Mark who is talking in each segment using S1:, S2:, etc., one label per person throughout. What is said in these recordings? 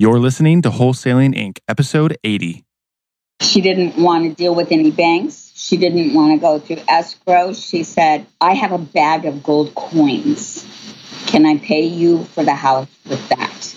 S1: You're listening to Wholesaling Inc., episode 80.
S2: She didn't want to deal with any banks. She didn't want to go through escrow. She said, I have a bag of gold coins. Can I pay you for the house with that?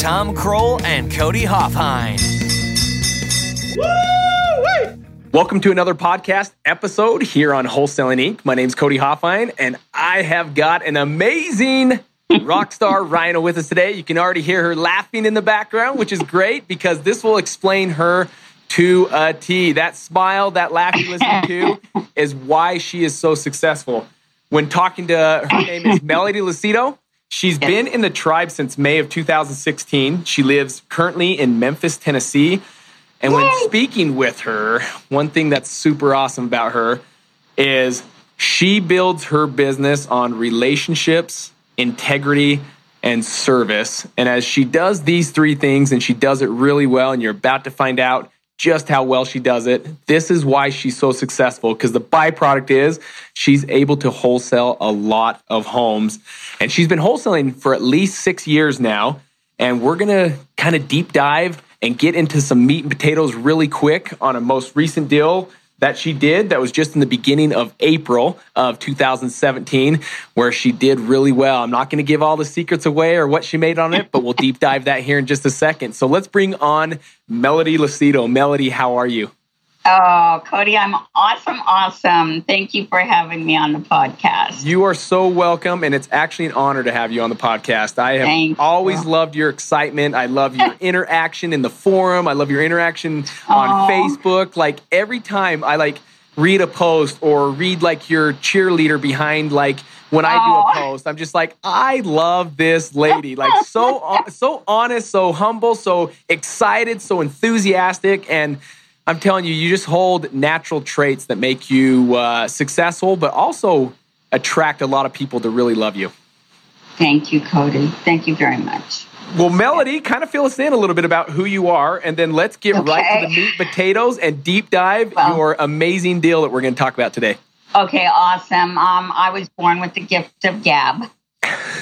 S3: Tom Krol and Cody Hofhine.
S1: Welcome to another podcast episode here on Wholesaling Inc. My name's Cody Hofhine, and I have got an amazing rock star Rhino with us today. You can already hear her laughing in the background, which is great because this will explain her to a T. That smile, that laugh you listen to, is why she is so successful. When talking to her name is Melody Lucido. She's yes. been in the tribe since May of 2016. She lives currently in Memphis, Tennessee. And when speaking with her, one thing that's super awesome about her is she builds her business on relationships, integrity, and service. And as she does these three things and she does it really well, and you're about to find out just how well she does it. This is why she's so successful because the byproduct is she's able to wholesale a lot of homes. And she's been wholesaling for at least six years now. And we're going to kind of deep dive and get into some meat and potatoes really quick on a most recent deal that she did that was just in the beginning of April of 2017, where she did really well. I'm not going to give all the secrets away or what she made on it, but we'll deep dive that here in just a second. So let's bring on Melody Lucido. Melody, how are you?
S2: Oh, Cody, I'm awesome, awesome. Thank you for having me on the podcast.
S1: You are so welcome, and it's actually an honor to have you on the podcast. I have Thank always you. loved your excitement. I love your interaction in the forum. I love your interaction on Facebook. Like every time I like read a post or read like your cheerleader behind like when I do a post. I'm just like, I love this lady. Like so so honest, so humble, so excited, so enthusiastic and I'm telling you, you just hold natural traits that make you uh, successful, but also attract a lot of people to really love you.
S2: Thank you, Cody. Thank you very much.
S1: Well, Melody, kind of fill us in a little bit about who you are, and then let's get okay. right to the meat potatoes and deep dive well, your amazing deal that we're going to talk about today.
S2: Okay, awesome. Um, I was born with the gift of gab,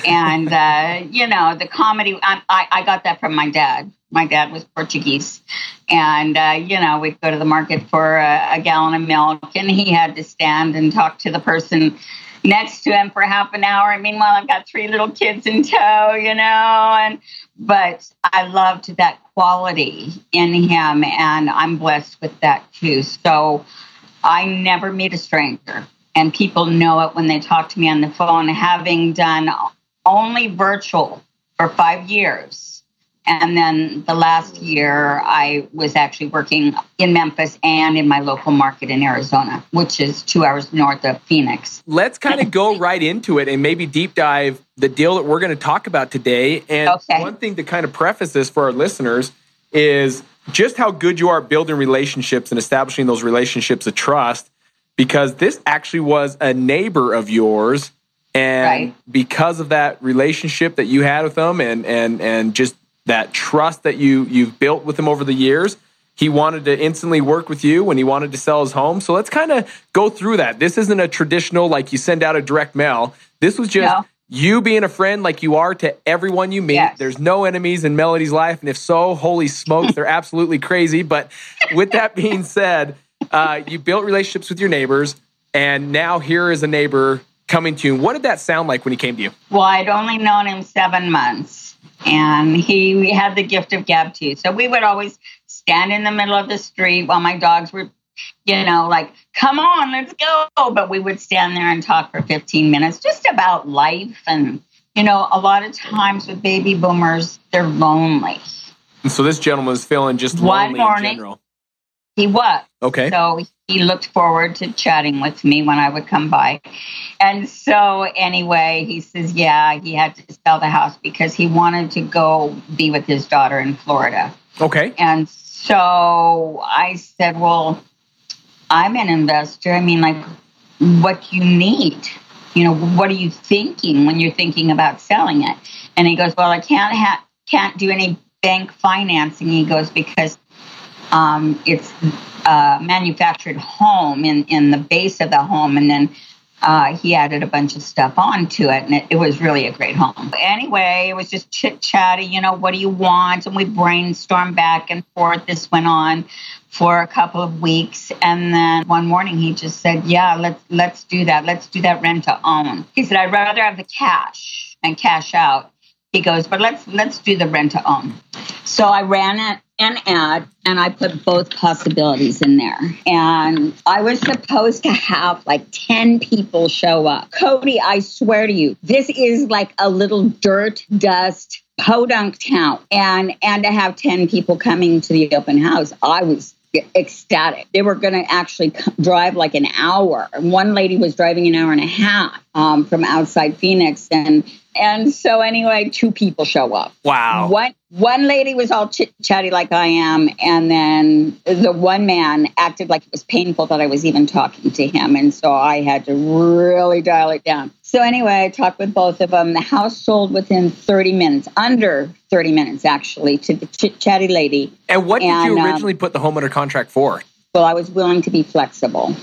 S2: and uh, you know the comedy. I, I, got that from my dad my dad was Portuguese. And, uh, you know, we'd go to the market for a, a, gallon of milk, and he had to stand and talk to the person next to him for half an hour. Meanwhile, I've got three little kids in tow, you know, and but I loved that quality in him, and I'm blessed with that too. So I never meet a stranger, and people know it when they talk to me on the phone, having done only virtual for five years and then the last year, I was actually working in Memphis and in my local market in Arizona, which is two hours north of Phoenix.
S1: Let's kind of go right into it and maybe deep dive the deal that we're going to talk about today. And okay. one thing to kind of preface this for our listeners is just how good you are at building relationships and establishing those relationships of trust, because this actually was a neighbor of yours. And right. because of that relationship that you had with them and and and just that trust that you you've built with him over the years. He wanted to instantly work with you when he wanted to sell his home. So let's kind of go through that. This isn't a traditional like you send out a direct mail. This was just no. you being a friend like you are to everyone you meet. Yes. There's no enemies in Melody's life, and if so, holy smokes, they're absolutely crazy. But with that being said, uh, you built relationships with your neighbors, and now here is a neighbor coming to you. What did that sound like when he came to you?
S2: Well, I'd only known him seven months and he had the gift of gab too. So we would always stand in the middle of the street while my dogs were, you know, like, come on, let's go. But we would stand there and talk for 15 minutes just about life. And, you know, a lot of times with baby boomers, they're lonely.
S1: And so this gentleman was feeling just lonely One morning, in general.
S2: He was.
S1: Okay.
S2: So he looked forward to chatting with me when I would come by. And so, anyway, he says, yeah, he had to sell the house because he wanted to go be with his daughter in Florida.
S1: Okay.
S2: And so I said, well, I'm an investor. I mean, like, what do you need? You know, what are you thinking when you're thinking about selling it? And he goes, well, I can't ha- can't do any bank financing. He goes because um, it's a manufactured home in in the base of the home, and then uh, he added a bunch of stuff onto it, and it, it, was really a great home. Anyway, it was just chit chatty, you know, what do you want? And we brainstormed back and forth. This went on for a couple of weeks, and then one morning he just said, "Yeah, let's let's do that. Let's do that rent to own." He said, "I'd rather have the cash and cash out." He goes, "But let's let's do the rent to own." So I ran it an ad and I put both possibilities in there. And I was supposed to have like 10 people show up. Cody, I swear to you, this is like a little dirt dust podunk town. And and to have 10 people coming to the open house, I was ecstatic. They were going to actually drive like an hour. One lady was driving an hour and a half um, from outside Phoenix, and and so anyway, two people show up.
S1: Wow.
S2: One one lady was all chit chatty like I am, and then the one man acted like it was painful that I was even talking to him, and so I had to really dial it down. So anyway, I talked with both of them. The house sold within 30 minutes, under 30 minutes actually, to the chit chatty lady.
S1: And what did and, you um, originally um, put the home under contract for?
S2: Well, I was willing to be flexible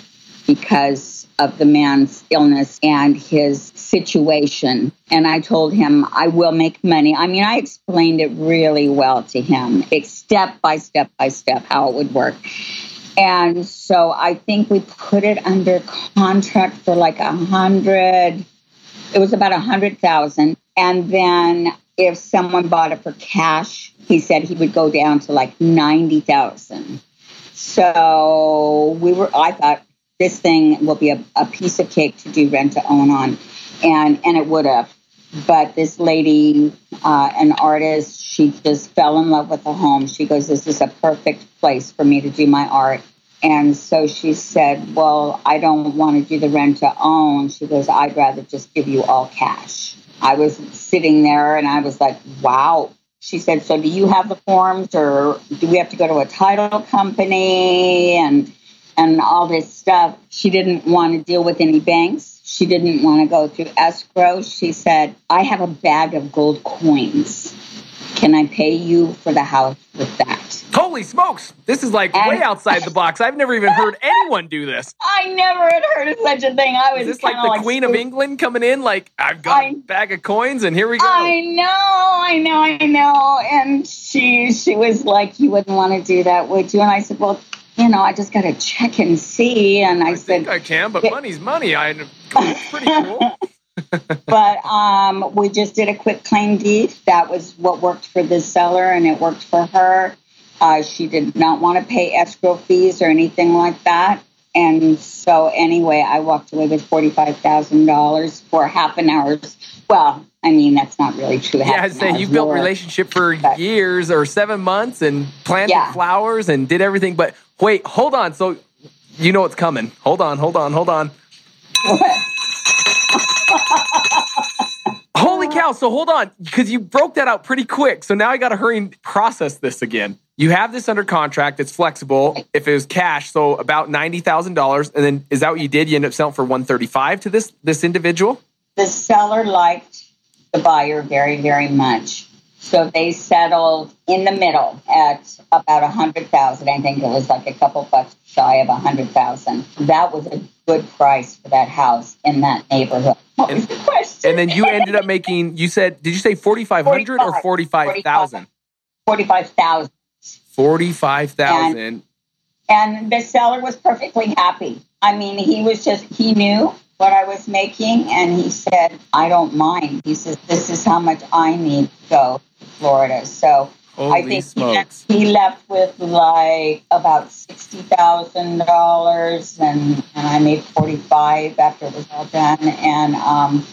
S2: because of the man's illness and his situation. And I told him I will make money. I mean, I explained it really well to him, step by step by step, how it would work. And so I think we put it under contract for like a hundred. It was about a hundred thousand. And then if someone bought it for cash, he said he would go down to like ninety thousand. So we were. I thought this thing will be a, a piece of cake to do rent to own on, and and it would have. But this lady, uh, an artist, she just fell in love with the home. She goes, "This is a perfect place for me to do my art." And so she said, Well, I don't want to do the rent to own. She goes, I'd rather just give you all cash. I was sitting there and I was like, Wow. She said, So do you have the forms or do we have to go to a title company? And and all this stuff. She didn't want to deal with any banks. She didn't want to go through escrow. She said, I have a bag of gold coins. Can I pay you for the house with that?
S1: Holy smokes. This is like and, way outside the box. I've never even heard anyone do this.
S2: I never had heard of such a thing. I was
S1: is this like the like Queen of England coming in? Like, I've got I, a bag of coins and here we go.
S2: I know, I know, I know. And she she was like, You wouldn't want to do that, would you? And I said, Well, you know, I just got to check and see. And I,
S1: I
S2: said,
S1: I can, but money's money. I pretty cool.
S2: but um, we just did a quick claim deed. That was what worked for the seller, and it worked for her. Uh, she did not want to pay escrow fees or anything like that. And so, anyway, I walked away with $45,000 for half an hour's. Well, I mean, that's not really true.
S1: Yeah, I'd say you built relationship for but, years or seven months and planted yeah. flowers and did everything. But wait, hold on. So you know what's coming. Hold on, hold on, hold on. Holy cow. So hold on, because you broke that out pretty quick. So now I got to hurry and process this again. You have this under contract. It's flexible. If it was cash, so about ninety thousand dollars, and then is that what you did? You end up selling for one thirty five to this this individual.
S2: The seller liked the buyer very very much, so they settled in the middle at about a hundred thousand. I think it was like a couple bucks shy of a hundred thousand. That was a good price for that house in that neighborhood. What and, was the question?
S1: And then you ended up making. You said, did you say forty five hundred or forty five thousand?
S2: Forty five thousand.
S1: Forty-five thousand.
S2: And, the seller was perfectly happy. I mean, he was just he knew what I was making, and he said, "I don't mind." He says, "This is how much I need to go Florida." So
S1: Holy
S2: I think
S1: he left,
S2: he left, with like about sixty thousand dollars, and and I made forty five after it was all done. And um,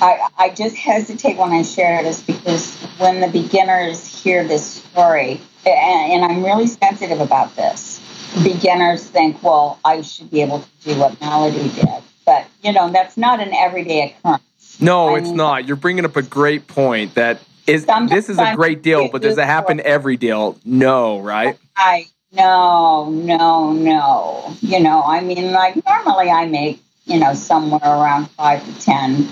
S2: I I just hesitate when I share this because when the beginners hear this story, and, and I'm really sensitive about this. beginners think, well, I should be able to do what Melody did. But, you know, that's not an everyday occurrence.
S1: No, I it's not. You're bringing up a great point that is this is a great deal, but does it happen every deal? No, right?
S2: I no, no, no. You know, I mean, like normally I make you know somewhere around five to ten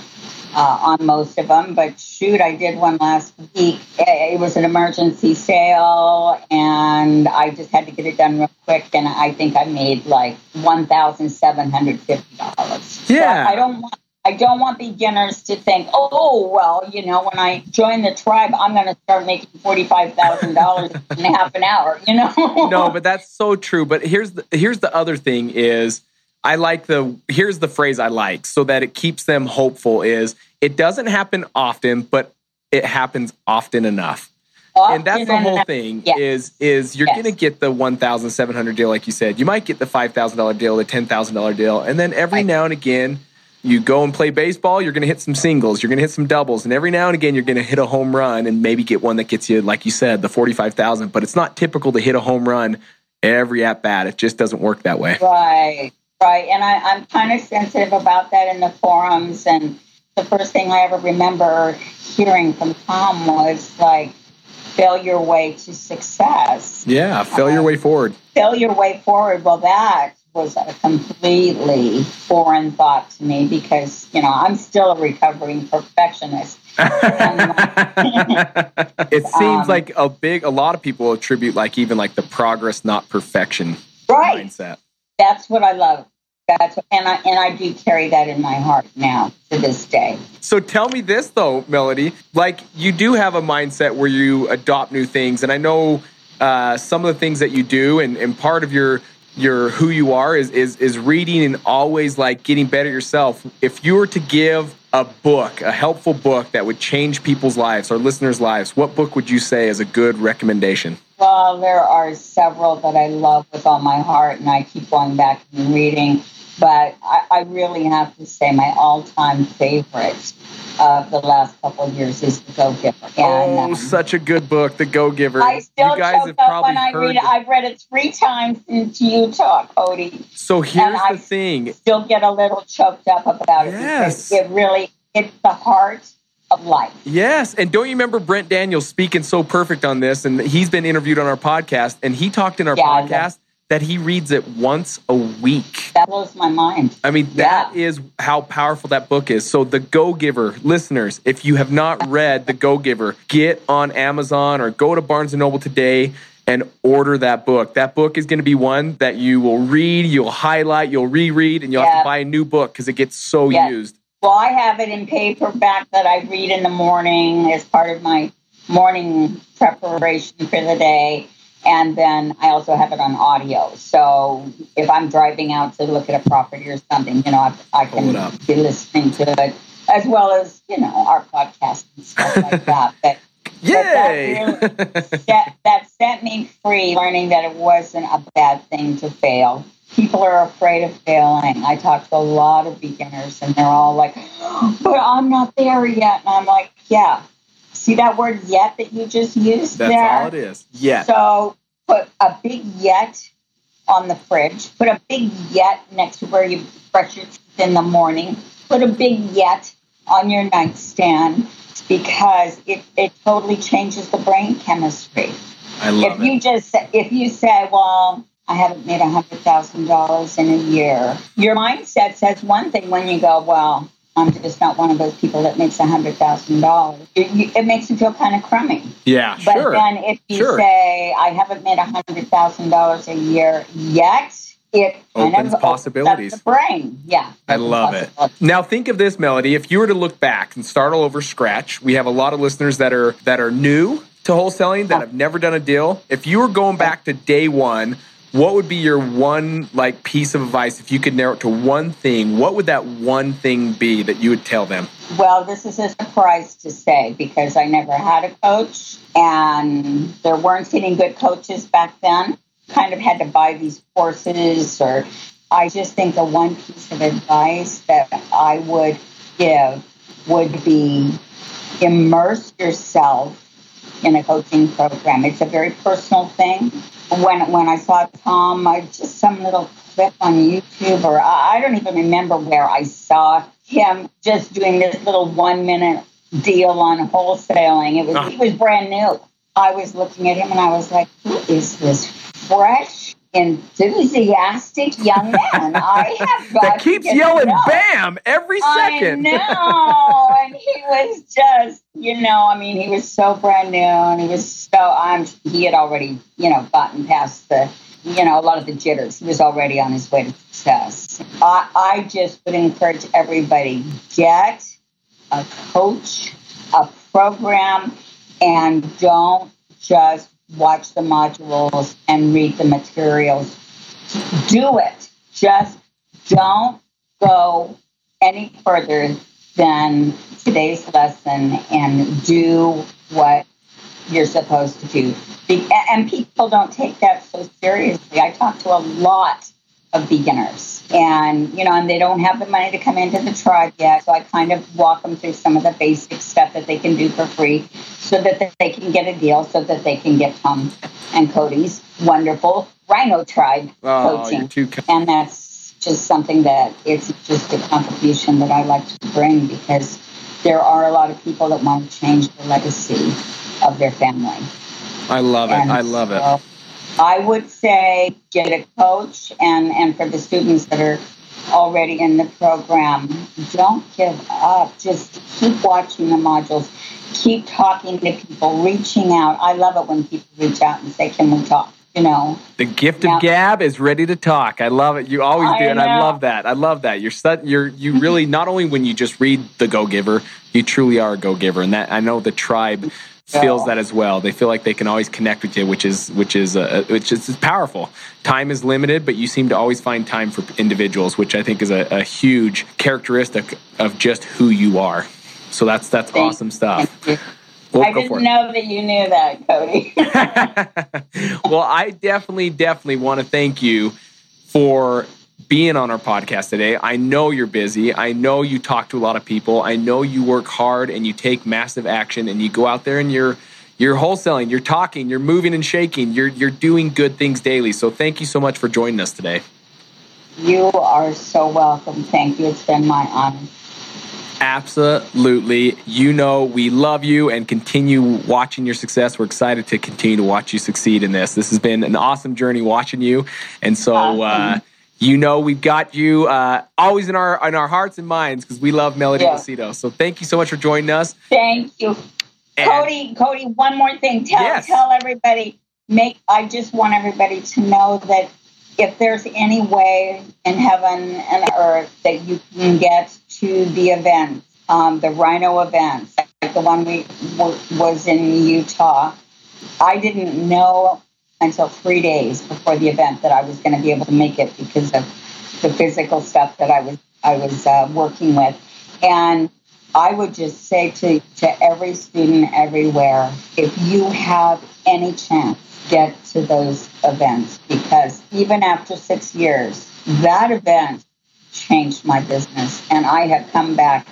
S2: uh, on most of them. But shoot, I did one last week. It was an emergency sale, and I just had to get it done real quick. And I think I made like one thousand seven hundred fifty dollars.
S1: Yeah,
S2: so I don't want. I don't want beginners to think, oh, well, you know, when I join the tribe, I'm going to start making $45,000 in half an hour, you know?
S1: no, but that's so true. But here's the, here's the other thing is I like the here's the phrase I like so that it keeps them hopeful is it doesn't happen often, but it happens often enough. Often and that's the whole enough. thing yes. is is you're yes. going to get the 1700 deal like you said. You might get the $5,000 deal, the $10,000 deal, and then every right. now and again you go and play baseball, you're going to hit some singles, you're going to hit some doubles, and every now and again you're going to hit a home run and maybe get one that gets you like you said, the 45,000, but it's not typical to hit a home run every at bat. It just doesn't work that way.
S2: Right. Right. And I, I'm kind of sensitive about that in the forums. And the first thing I ever remember hearing from Tom was like, fail your way to success.
S1: Yeah, fail your uh, way forward.
S2: Fail your way forward. Well, that was a completely foreign thought to me because, you know, I'm still a recovering perfectionist.
S1: it seems um, like a big, a lot of people attribute like even like the progress, not perfection
S2: right.
S1: mindset
S2: that's what I love. That's what, and I and I do carry that in my heart now to this day.
S1: So tell me this though, Melody. Like you do have a mindset where you adopt new things, and I know uh, some of the things that you do, and, and part of your your who you are is is is reading and always like getting better yourself. If you were to give a book, a helpful book that would change people's lives or listeners' lives, what book would you say is a good recommendation?
S2: Well, there are several that I love with all my heart, and I keep going back and reading. But I, I really have to say, my all-time favorite of the last couple of years is The Go Giver.
S1: And, oh, um, such a good book, The Go Giver.
S2: I still you guys choke up when I read it. I've read it three times since you talk, Cody.
S1: So here's the I thing.
S2: Still get a little choked up about it yes. because it really it's the heart of life.
S1: Yes. And don't you remember Brent Daniels speaking so perfect on this? And he's been interviewed on our podcast, and he talked in our yeah, podcast that he reads it once a week.
S2: That blows my mind.
S1: I mean, that yeah. is how powerful that book is. So, The Go Giver, listeners, if you have not read The Go Giver, get on Amazon or go to Barnes and Noble today and order that book. That book is going to be one that you will read, you'll highlight, you'll reread, and you'll yeah. have to buy a new book because it gets so used.
S2: Well, I have it in paperback that I read in the morning as part of my morning preparation for the day. And then I also have it on audio. So if I'm driving out to look at a property or something, you know, I, I can be listening to it as well as, you know, our podcast and stuff like that. But,
S1: Yay!
S2: But that, really, that, that set me free, learning that it wasn't a bad thing to fail people are afraid of failing. I talk to a lot of beginners and they're all like, but I'm not there yet. And I'm like, yeah. See that word yet that you just used
S1: That's
S2: there?
S1: all it is. Yeah.
S2: So put a big yet on the fridge. Put a big yet next to where you brush your teeth in the morning. Put a big yet on your nightstand because it, it totally changes the brain chemistry.
S1: I love
S2: if it. you just if you say, well, I haven't made a $100,000 in a year. Your mindset says one thing when you go, well, I'm just not one of those people that makes $100,000. It, it, makes you feel kind of crummy.
S1: Yeah,
S2: but
S1: sure.
S2: But then if you
S1: sure.
S2: say, I haven't made $100,000 a year yet, it
S1: opens possibilities.
S2: the brain. Yeah.
S1: I love it. Now think of this, Melody. If you were to look back and start all over scratch, we have a lot of listeners that are that are new to wholesaling that have never done a deal. If you were going back to day one, what would be your one like piece of advice? If you could narrow it to one thing what would that one thing be that you would tell them?
S2: Well this is a surprise to say because i never had a coach and there weren't any good coaches back then. Kind of had to buy these courses or i just think the one piece of advice that i would give would be immerse yourself in a coaching program. It's a very personal thing. When when I saw Tom, I just some little clip on YouTube, or I don't even remember where I saw him just doing this little one minute deal on wholesaling. It was he ah. was brand new. I was looking at him and I was like, who is this fresh, enthusiastic young man? I have
S1: that keeps yelling "Bam" every second.
S2: I know, and he was just, you know, I mean, he was so brand new, and he was so. I'm. He had already, you know, gotten past the, you know, a lot of the jitters. He was already on his way to success. I, I just would encourage everybody get a coach, a program, and don't just watch the modules and read the materials. Do it. Just don't go any further than today's lesson and do what you're supposed to do. And people don't take that so seriously. I talk to a lot of beginners. And you know and they don't have the money to come into the tribe yet so i kind of walk them through some of the basic stuff that they can do for free so that they can get a deal so that they can get tom and cody's wonderful rhino tribe
S1: oh,
S2: coaching. and that's just something that it's just a contribution that i like to bring because there are a lot of people that want to change the legacy of their family.
S1: I love it. I love so, it
S2: I would say get a coach, and, and for the students that are already in the program, don't give up. Just keep watching the modules, keep talking to people, reaching out. I love it when people reach out and say, Can we talk? You know,
S1: the gift of gab is ready to talk. I love it. You always do, I and know. I love that. I love that. You're set. You're you really not only when you just read the Go Giver, you truly are a Go Giver, and that I know the tribe feels that as well. They feel like they can always connect with you, which is which is uh, which is powerful. Time is limited, but you seem to always find time for individuals, which I think is a, a huge characteristic of just who you are. So that's that's Thank awesome stuff.
S2: We'll I didn't know that you knew that, Cody.
S1: well, I definitely, definitely want to thank you for being on our podcast today. I know you're busy. I know you talk to a lot of people. I know you work hard and you take massive action and you go out there and you're you're wholesaling, you're talking, you're moving and shaking. You're you're doing good things daily. So thank you so much for joining us today.
S2: You are so welcome. Thank you. It's been my honor.
S1: Absolutely. You know, we love you and continue watching your success. We're excited to continue to watch you succeed in this. This has been an awesome journey watching you. And so, uh, awesome. uh, you know we've got you uh, always in our in our hearts and minds because we love Melody yeah. Lucido. So thank you so much for joining us.
S2: Thank you, and Cody. Cody, one more thing. Tell yes. tell everybody. Make I just want everybody to know that if there's any way in heaven and earth that you can get to the event, um, the Rhino events, like the one we w- was in Utah. I didn't know until three days before the event that I was going to be able to make it because of the physical stuff that I was I was uh, working with, and I would just say to to every student everywhere, if you have any chance, get to those events because even after six years, that event changed my business, and I have come back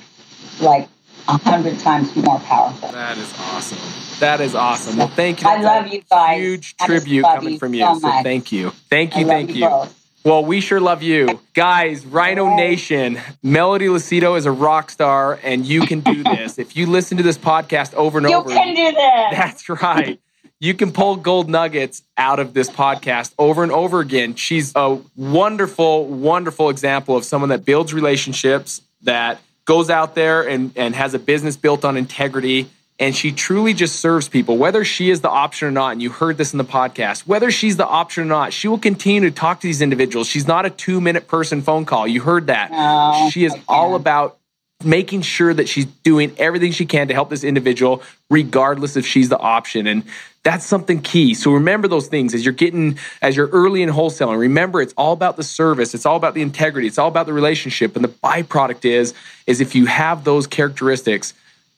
S2: like a hundred times more powerful.
S1: That is awesome. That is awesome. Well, thank you.
S2: That's I love you guys.
S1: Huge tribute coming you from you. So, so, thank you. Thank you. thank you. you. Well, we sure love you. Guys, Rhino Nation, Melody Lucido is a rock star, and you can do this. if you listen to this podcast over and
S2: you
S1: over,
S2: you can do this.
S1: That's right. You can pull gold nuggets out of this podcast over and over again. She's a wonderful, wonderful example of someone that builds relationships, that goes out there and, and has a business built on integrity and she truly just serves people, whether she is the option or not. And you heard this in the podcast, whether she's the option or not, she will continue to talk to these individuals. She's not a two minute person phone call. You heard that. No, she is all about making sure that she's doing everything she can to help this individual, regardless if she's the option. And that's something key. So remember those things as you're getting, as you're early in wholesaling. Remember, it's all about the service. It's all about the integrity. It's all about the relationship. And the byproduct is, is if you have those characteristics,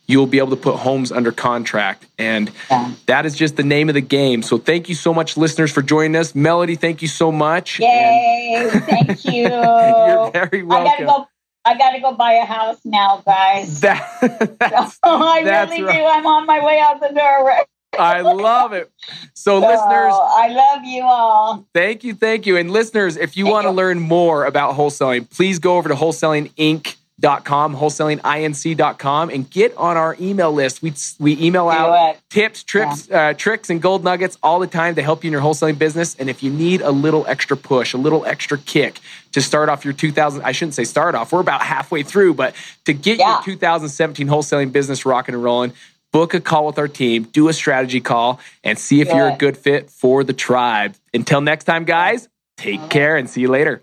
S1: you'll be able to put homes under contract. And yeah. that is just the name of the game. So thank you so much, listeners, for joining us. Melody, thank you so much.
S2: Yay, and thank you.
S1: you're very welcome.
S2: I gotta go. I gotta go buy a house now, guys.
S1: That, oh, that's,
S2: I that's really right. do. I'm on my way out the door.
S1: I love it. So, oh, listeners,
S2: I love you all.
S1: Thank you, thank you. And listeners, if you want to learn more about wholesaling, please go over to Wholesaling wholesalinginc.com, wholesalinginc.com, and get on our email list. We we email out tips, trips, uh, tricks, and gold nuggets all the time to help you in your wholesaling business. And if you need a little extra push, a little extra kick to start off your 2000, I shouldn't say start off. We're about halfway through, but to get
S2: Yeah.
S1: your 2017 wholesaling business rocking and rolling. Book a call with our team, do a strategy call, and see if you're a
S2: good
S1: fit for the tribe. Until next time, guys, take care and see you later.